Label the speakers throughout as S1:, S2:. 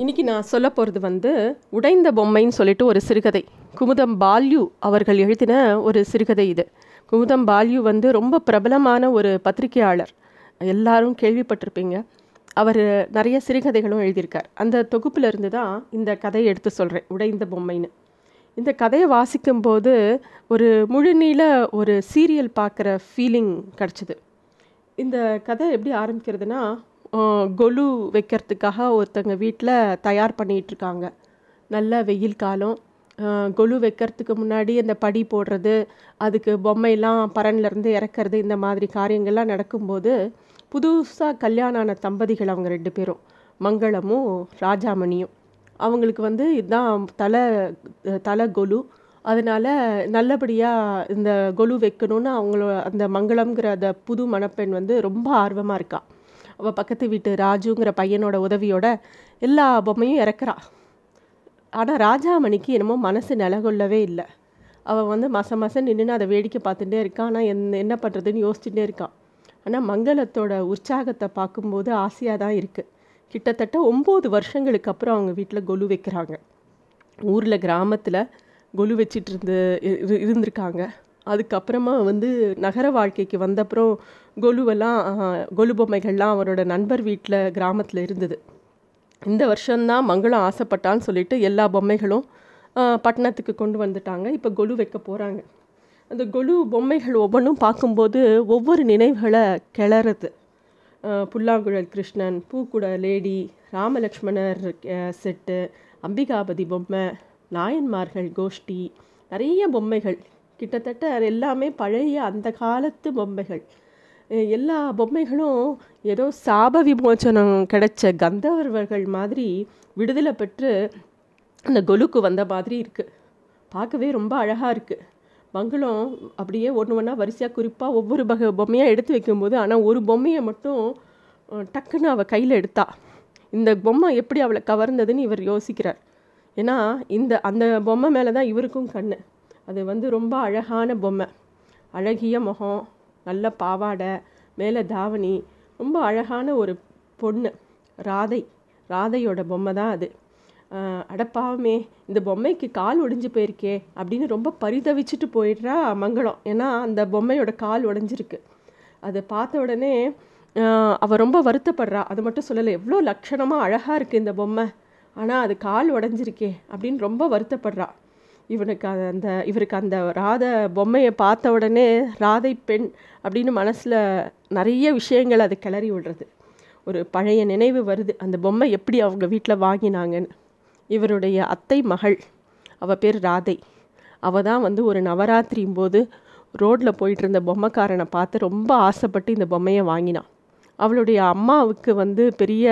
S1: இன்னைக்கு நான் சொல்ல போகிறது வந்து உடைந்த பொம்மைன்னு சொல்லிட்டு ஒரு சிறுகதை. குமுதம் பால்யூ அவர்கள் எழுதின ஒரு சிறுகதை இது. குமுதம் பால்யூ வந்து ரொம்ப பிரபலமான ஒரு பத்திரிகையாளர். எல்லாரும் கேள்விப்பட்டிருப்பீங்க. அவர் நிறைய சிறுகதைகளும் எழுதியிருக்கார். அந்த தொகுப்புல இருந்து தான் இந்த கதையை எடுத்து சொல்கிறேன் உடைந்த பொம்மைன்னு. இந்த கதையை வாசிக்கும்போது ஒரு முழுநீள ஒரு சீரியல் பார்க்குற ஃபீலிங் கிடச்சிது. இந்த கதை எப்படி ஆரம்பிக்கிறதுனா கொலு வைக்கிறதுக்காக ஒருத்தங்க வீட்டில் தயார் பண்ணிகிட்டு இருக்காங்க நல்ல வெயில் காலம். கொலு வைக்கிறதுக்கு முன்னாடி அந்த படி போடுறது அதுக்கு பொம்மையெல்லாம் பரன்லேருந்து இறக்கிறது இந்த மாதிரி காரியங்கள்லாம் நடக்கும்போது புதுசாக கல்யாணம் ஆன தம்பதிகள் அவங்க ரெண்டு பேரும் மங்களமும் ராஜாமணியும். அவங்களுக்கு வந்து இதுதான் தலை தலை கொலு. அதனால் நல்லபடியாக இந்த கொலு வைக்கணும்னு அவங்களோட அந்த மங்களம்ங்கிற அந்த புது மணப்பெண் வந்து ரொம்ப ஆர்வமாக இருக்கா. அவள் பக்கத்து வீட்டு ராஜுங்கிற பையனோட உதவியோட எல்லா பொம்மையும் இறக்குறா. ஆனால் ராஜாமணிக்கு என்னமோ மனசு நிலகொள்ளவே இல்லை. அவள் வந்து மச மசம் நின்று அதை வேடிக்கை பார்த்துட்டே இருக்கான் ஆனால் என் என்ன பண்ணுறதுன்னு யோசிச்சுட்டே இருக்கான் ஆனால் மங்களத்தோட உற்சாகத்தை பார்க்கும்போது ஆசையாக தான் இருக்குது கிட்டத்தட்ட ஒம்பது வருஷங்களுக்கு அப்புறம் அவங்க வீட்டில் கொலு வைக்கிறாங்க. ஊரில் கிராமத்தில் கொலு வச்சிட்டு இருந்து இரு- இருந்திருக்காங்க. அதுக்கப்புறமா வந்து நகர வாழ்க்கைக்கு வந்தப்புறம் கொலுவெல்லாம் கொலு பொம்மைகள்லாம் அவரோட நண்பர் வீட்டில் கிராமத்தில் இருந்தது. இந்த வருஷம்தான் மங்களம் ஆசைப்பட்டான்னு சொல்லிட்டு எல்லா பொம்மைகளும் பட்டணத்துக்கு கொண்டு வந்துட்டாங்க. இப்போ கொலு வைக்க போகிறாங்க அந்த கொலு பொம்மைகள் ஒவ்வொன்றும் பார்க்கும்போது ஒவ்வொரு நினைவுகளை கிளறுது. புல்லாங்குழல் கிருஷ்ணன் பூக்குட லேடி ராமலக்ஷ்மணர் செட்டு அம்பிகாபதி பொம்மை நாயன்மார்கள் கோஷ்டி நிறைய பொம்மைகள். கிட்டத்தட்ட அது எல்லாமே பழைய அந்த காலத்து பொம்மைகள். எல்லா பொம்மைகளும் ஏதோ சாப விமோச்சனம் கிடைச்ச கந்தவர்வர்கள் மாதிரி விடுதலை பெற்று அந்த கொலுக்கு வந்த மாதிரி இருக்குது பார்க்கவே ரொம்ப அழகாக இருக்குது மங்களம் அப்படியே ஒன்று ஒன்றா வரிசையாக குறிப்பாக ஒவ்வொரு வகை பொம்மையாக எடுத்து வைக்கும்போது ஆனால் ஒரு பொம்மையை மட்டும் டக்குன்னு அவள் கையில் எடுத்தா. இந்த பொம்மை எப்படி அவளை கவர்ந்ததுன்னு இவர் யோசிக்கிறார். ஏன்னா இந்த அந்த பொம்மை மேலே தான் இவருக்கும் கண்ணு. அது வந்து ரொம்ப அழகான பொம்மை. அழகிய முகம் நல்ல பாவாடை மேலே தாவணி ரொம்ப அழகான ஒரு பொண்ணு. ராதை. ராதையோட பொம்மை தான் அது. அடப்பாவமே இந்த பொம்மைக்கு கால் ஒடிஞ்சு போயிருக்கே அப்படின்னு ரொம்ப பரிதவிச்சுட்டு போயிடுறா மங்களம். ஏன்னா அந்த பொம்மையோட கால் உடைஞ்சிருக்கு அதை பார்த்த உடனே அவள் அவ ரொம்ப வருத்தப்படுறா. அது மட்டும் சொல்லலை எவ்வளோ லட்சணமாக அழகாக இருக்குது இந்த பொம்மை. ஆனால் அது கால் உடஞ்சிருக்கே அப்படின்னு ரொம்ப வருத்தப்படுறா. இவனுக்கு அந்த இவருக்கு அந்த ராதை பொம்மையை பார்த்த உடனே ராதை பெண் அப்படின்னு மனசில் நிறைய விஷயங்கள் அது கிளறி விடுறது. ஒரு பழைய நினைவு வருது. அந்த பொம்மை எப்படி அவங்க வீட்டில் வாங்கினாங்கன்னு. இவருடைய அத்தை மகள் அவ பேர் ராதை. அவ தான் வந்து ஒரு நவராத்திரியும் போது ரோட்டில் போயிட்டு இருந்த பொம்மைக்காரனை பார்த்து ரொம்ப ஆசைப்பட்டு இந்த பொம்மையை வாங்கினான் அவளுடைய அம்மாவுக்கு வந்து பெரிய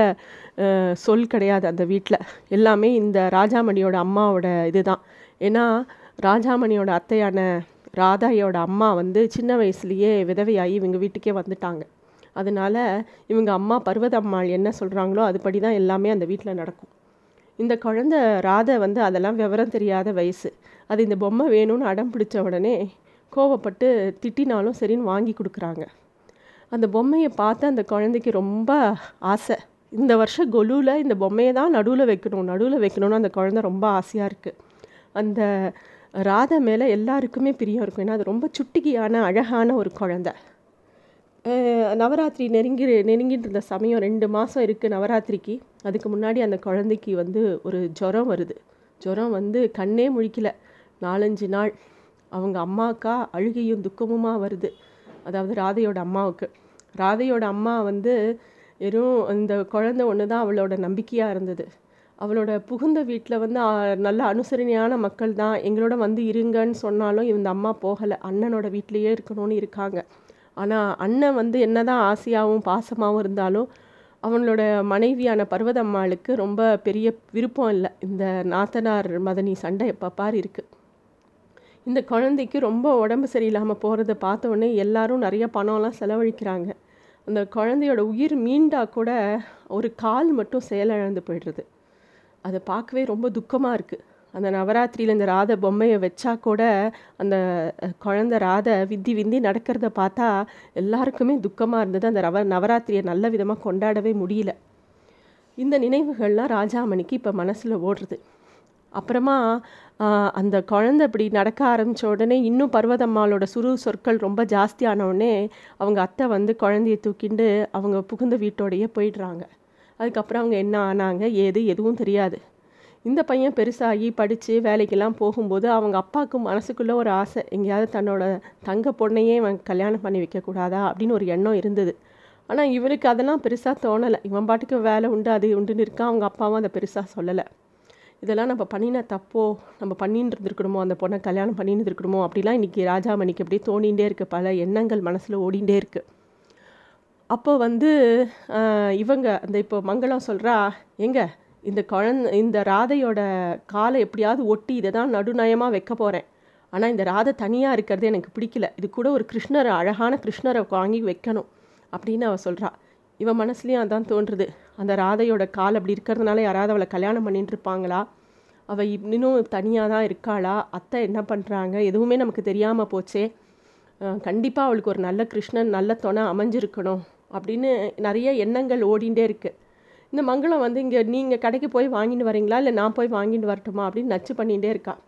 S1: சொல் கிடையாது அந்த வீட்டில் எல்லாமே இந்த ராஜாமணியோட அம்மாவோட இதுதான் ஏன்னா ராஜாமணியோட அத்தையான ராதாயோட அம்மா வந்து சின்ன வயசுலேயே விதவையாகி இவங்க வீட்டுக்கே வந்துட்டாங்க. அதனால இவங்க அம்மா பர்வதம்மாள் என்ன சொல்கிறாங்களோ அதுபடி தான் எல்லாமே அந்த வீட்டில் நடக்கும். இந்த குழந்தை ராதை வந்து அதெல்லாம் விவரம் தெரியாத வயசு. அது இந்த பொம்மை வேணும்னு அடம் பிடிச்ச உடனே கோவப்பட்டு திட்டினாலும் சரின்னு வாங்கி கொடுக்குறாங்க. அந்த பொம்மையை பார்த்து அந்த குழந்தைக்கு ரொம்ப ஆசை. இந்த வருஷம் கொலுவில் இந்த பொம்மையை தான் நடுவில் வைக்கணும் நடுவில் வைக்கணும்னு அந்த குழந்தை ரொம்ப ஆசையாக இருக்குது அந்த ராதா மேலே எல்லாருக்குமே பிரியம் இருக்கும். ஏன்னா அது ரொம்ப சுட்டிக்கியான அழகான ஒரு குழந்த. நவராத்திரி நெருங்கி நெருங்கிட்டு இருந்த சமயம் ரெண்டு மாதம் இருக்குது நவராத்திரிக்கு. அதுக்கு முன்னாடி அந்த குழந்தைக்கு வந்து ஒரு ஜுரம் வருது. ஜுரம் வந்து கண்ணே முழிக்கல. நாலஞ்சு நாள் அவங்க அம்மாக்கா அழுகையும் துக்கமுமாக வருது. அதாவது ராதையோட அம்மாவுக்கு. ராதையோட அம்மா வந்து வெறும் இந்த குழந்தை ஒன்று தான் அவளோட நம்பிக்கையாக இருந்தது. அவளோட புகுந்த வீட்டில் வந்து நல்ல அனுசரணையான மக்கள் தான். எங்களோட வந்து இருங்கன்னு சொன்னாலும் இந்த அம்மா போகலை. அண்ணனோட வீட்டிலேயே இருக்கணும்னு இருக்காங்க. ஆனால் அண்ணன் வந்து என்னதான் ஆசையாகவும் பாசமாகவும் இருந்தாலும் அவனோட மனைவியான பர்வதம்மாளுக்கு ரொம்ப பெரிய விருப்பம் இல்லை. இந்த நாத்தனார் மதனி சண்டை எப்போ பார் இருக்குது இந்த குழந்தைக்கு ரொம்ப உடம்பு சரியில்லாமல் போகிறத பார்த்தவொடனே எல்லாரும் நிறைய பணம்லாம் செலவழிக்கிறாங்க. அந்த குழந்தையோட உயிர் மீண்டா கூட ஒரு கால் மட்டும் செயலிழந்து போயிடுறது. அதை பார்க்கவே ரொம்ப துக்கமாக இருக்குது அந்த நவராத்திரியில் இந்த ராதை பொம்மையை வச்சா கூட அந்த குழந்த ராதை விந்தி விந்தி நடக்கிறத பார்த்தா எல்லாருக்குமே துக்கமாக இருந்தது. அந்த ரவ நவராத்திரியை நல்ல விதமாக கொண்டாடவே முடியல. இந்த நினைவுகள்லாம் ராஜாமணிக்கு இப்போ மனசில் ஓடுறது. அப்புறமா அந்த குழந்தை இப்படி நடக்க ஆரம்பித்த உடனே இன்னும் பர்வதம்மாளோட சுரு சொற்கள் ரொம்ப ஜாஸ்தியான உடனே அவங்க அத்தை வந்து குழந்தைய தூக்கிண்டு அவங்க புகுந்த வீட்டோடையே போயிடுறாங்க. அதுக்கப்புறம் அவங்க என்ன ஆனாங்க ஏது எதுவும் தெரியாது. இந்த பையன் பெருசாகி படித்து வேலைக்கெல்லாம் போகும்போது அவங்க அப்பாவுக்கு மனசுக்குள்ளே ஒரு ஆசை எங்கேயாவது தன்னோட தங்க பொண்ணையே இவன் கல்யாணம் பண்ணி வைக்கக்கூடாதா அப்படின்னு ஒரு எண்ணம் இருந்தது. ஆனால் இவனுக்கு அதெல்லாம் பெருசாக தோணலை. இவன் பாட்டுக்கு வேலை உண்டு அது உண்டுன்னு இருக்கான் அவங்க அப்பாவும் அதை பெருசாக சொல்லலை. இதெல்லாம் நம்ம பண்ணின தப்போ நம்ம பண்ணின்னு இருந்திருக்கணுமோ அந்த பொண்ணை கல்யாணம் பண்ணின்னு இருந்திருக்கணுமோ அப்படிலாம் இன்றைக்கி ராஜாமணிக்கு அப்படியே தோணிகிட்டே இருக்குது பல எண்ணங்கள் மனசில் ஓடிண்டே இருக்குது அப்போ வந்து இவங்க அந்த இப்போ மங்களம் சொல்கிறா எங்க இந்த குழந்த இந்த ராதையோட காலை எப்படியாவது ஒட்டி இதை தான் நடுநயமாக வைக்க போகிறேன் ஆனால் இந்த ராதை தனியாக இருக்கிறது எனக்கு பிடிக்கல. இது கூட ஒரு கிருஷ்ணரை அழகான கிருஷ்ணரை வாங்கி வைக்கணும். அப்படின்னு அவள் சொல்கிறா இவன் மனசுலேயும் அதான் தோன்றுது. அந்த ராதையோட கால் அப்படி இருக்கிறதுனால யாராவது அவளை கல்யாணம் பண்ணிட்டு இருப்பாங்களா? அவள் இன்னும் தனியாக தான் இருக்காளா? அத்தை என்ன பண்ணுறாங்க எதுவுமே நமக்கு தெரியாமல் போச்சே. கண்டிப்பாக அவளுக்கு ஒரு நல்ல கிருஷ்ணன் நல்ல துணை அமைஞ்சிருக்கணும். அப்படின்னு நிறைய எண்ணங்கள் ஓடிண்டே இருக்கு. இந்த மங்களம் வந்து இங்கே நீங்கள் கடைக்கு போய் வாங்கிட்டு வரீங்களா? இல்லை நான் போய் வாங்கிட்டு வரட்டுமா? அப்படின்னு நச்சு பண்ணிகிட்டே இருக்கா.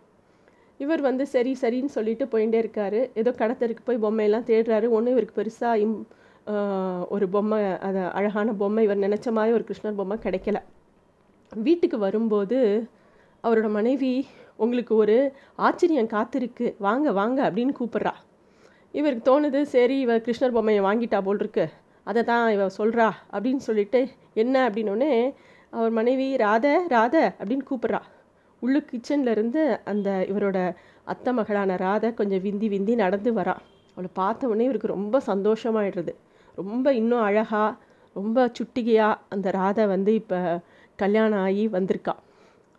S1: இவர் வந்து சரி சரின்னு சொல்லிட்டு போயிட்டே இருக்காரு. ஏதோ கடத்தருக்கு போய் பொம்மையெல்லாம் தேடுறாரு. ஒன்றும் இவருக்கு பெருசாக இம் ஒரு பொம்மை அது அழகான பொம்மை இவர் நினச்ச மாதிரி ஒரு கிருஷ்ணர் பொம்மை கிடைக்கல. வீட்டுக்கு வரும்போது அவரோட மனைவி உங்களுக்கு ஒரு ஆச்சரியம் காத்திருக்கு. வாங்க வாங்க அப்படின்னு கூப்பிட்றா. இவருக்கு தோணுது சரி இவ கிருஷ்ணர் பொம்மையை வாங்கிட்டா போல் இருக்கு. அதை தான் இவன் சொல்கிறா அப்படின்னு சொல்லிட்டு என்ன? அப்படின்னோடனே அவர் மனைவி ராத ராத அப்படின்னு கூப்பிட்றா. உள்ளு கிச்சன்லேருந்து அந்த இவரோட அத்தை மகளான ராதை கொஞ்சம் விந்தி விந்தி நடந்து வரா. அவளை பார்த்த உடனே இவருக்கு ரொம்ப சந்தோஷமாயிடுறது. ரொம்ப இன்னும் அழகாக ரொம்ப சுட்டிகையாக அந்த ராதை வந்து இப்போ கல்யாணம் ஆகி வந்திருக்கா.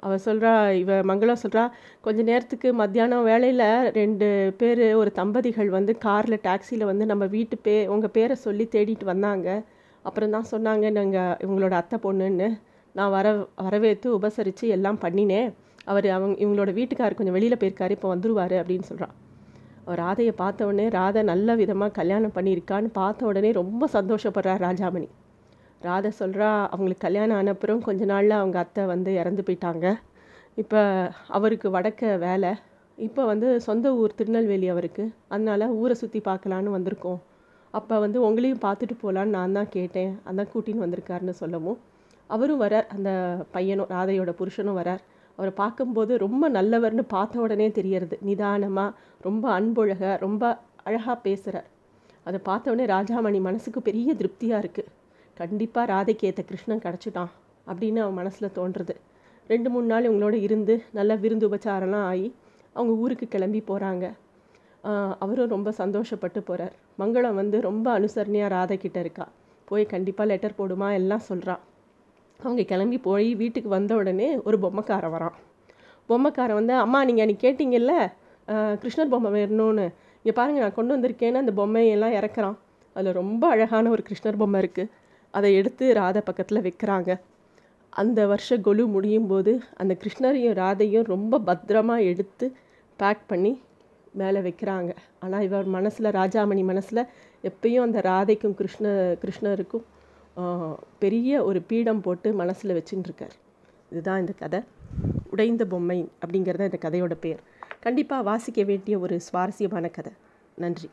S1: அவள் சொல்கிறா இவ மங்களம் சொல்கிறா கொஞ்ச நேரத்துக்கு மத்தியானம் வேலையில் ரெண்டு பேர் ஒரு தம்பதிகள் வந்து காரில் டாக்ஸியில் வந்து நம்ம வீட்டு பே உங்கள் பேரை சொல்லி தேடிட்டு வந்தாங்க. அப்புறம் தான் சொன்னாங்க நாங்கள் இவங்களோட அத்தை பொண்ணுன்னு. நான் வர வரவேற்று உபசரித்து எல்லாம் பண்ணினேன். அவர் அவங்க இவங்களோட வீட்டுக்கார் கொஞ்சம் வெளியில் போயிருக்காரு இப்போ வந்துருவார் அப்படின்னு சொல்கிறான் அவர் ராதையை பார்த்த உடனே ராதை நல்ல விதமாக கல்யாணம் பண்ணியிருக்கான்னு பார்த்த உடனே ரொம்ப சந்தோஷப்படுறார் ராஜாமணி. ராதை சொல்கிறா அவங்களுக்கு கல்யாணம் ஆன அப்புறம் கொஞ்ச நாளில் அவங்க அத்தை வந்து இறந்து போயிட்டாங்க. இப்போ அவருக்கு வடக்க வேலை. இப்போ வந்து சொந்த ஊர் திருநெல்வேலி அவருக்கு. அதனால ஊரை சுற்றி பார்க்கலான்னு வந்திருக்கோம். அப்போ வந்து உங்களையும் பார்த்துட்டு போகலான்னு நான் தான் கேட்டேன். அதான் கூட்டின்னு வந்திருக்காருன்னு சொல்லவும். அவரும் வரார். அந்த பையனும் ராதையோட புருஷனும் வரார். அவரை பார்க்கும்போது ரொம்ப நல்லவர்னு பார்த்த உடனே தெரியறது. நிதானமாக ரொம்ப அன்பொழக ரொம்ப அழகாக பேசுகிறார் அதை பார்த்த உடனே ராஜாமணி மனசுக்கு பெரிய திருப்தியாக இருக்குது கண்டிப்பாக ராதைக்கு ஏற்ற கிருஷ்ணன் கிடச்சிட்டான் அப்படின்னு அவன் மனசில் தோன்றுறது ரெண்டு மூணு நாள் இவங்களோட இருந்து நல்லா விருந்து உபச்சாரம்லாம் ஆகி அவங்க ஊருக்கு கிளம்பி போகிறாங்க அவரும் ரொம்ப சந்தோஷப்பட்டு போகிறார் மங்களம் வந்து ரொம்ப அனுசரணையாக ராதை கிட்ட இருக்கா. போய் கண்டிப்பாக லெட்டர் போடுமா எல்லாம் சொல்கிறான் அவங்க கிளம்பி போய் வீட்டுக்கு வந்த உடனே ஒரு பொம்மைக்காரன் வரான். பொம்மைக்காரன் வந்து அம்மா நீங்கள் அன்றைக்கி கேட்டிங்கல்ல கிருஷ்ணர் பொம்மை வேணும்னு. இங்கே பாருங்கள் நான் கொண்டு வந்திருக்கேன்னு அந்த பொம்மையெல்லாம் இறக்குறான். அதில் ரொம்ப அழகான ஒரு கிருஷ்ணர் பொம்மை இருக்குது அதை எடுத்து ராதை பக்கத்தில் வைக்கிறாங்க. அந்த வருஷ கொலு முடியும் போது அந்த கிருஷ்ணரையும் ராதையும் ரொம்ப பத்திரமாக எடுத்து பேக் பண்ணி மேலே வைக்கிறாங்க. ஆனால் இவர் மனசில் ராஜாமணி மனசில் எப்பயும் அந்த ராதைக்கும் கிருஷ்ண கிருஷ்ணருக்கும் பெரிய ஒரு பீடம் போட்டு மனசில் வச்சுட்டுருக்கார் இதுதான் இந்த கதை. உடைந்த பொம்மை அப்படிங்கிறது இந்த கதையோட பேர். கண்டிப்பாக வாசிக்க வேண்டிய ஒரு சுவாரஸ்யமான கதை. நன்றி.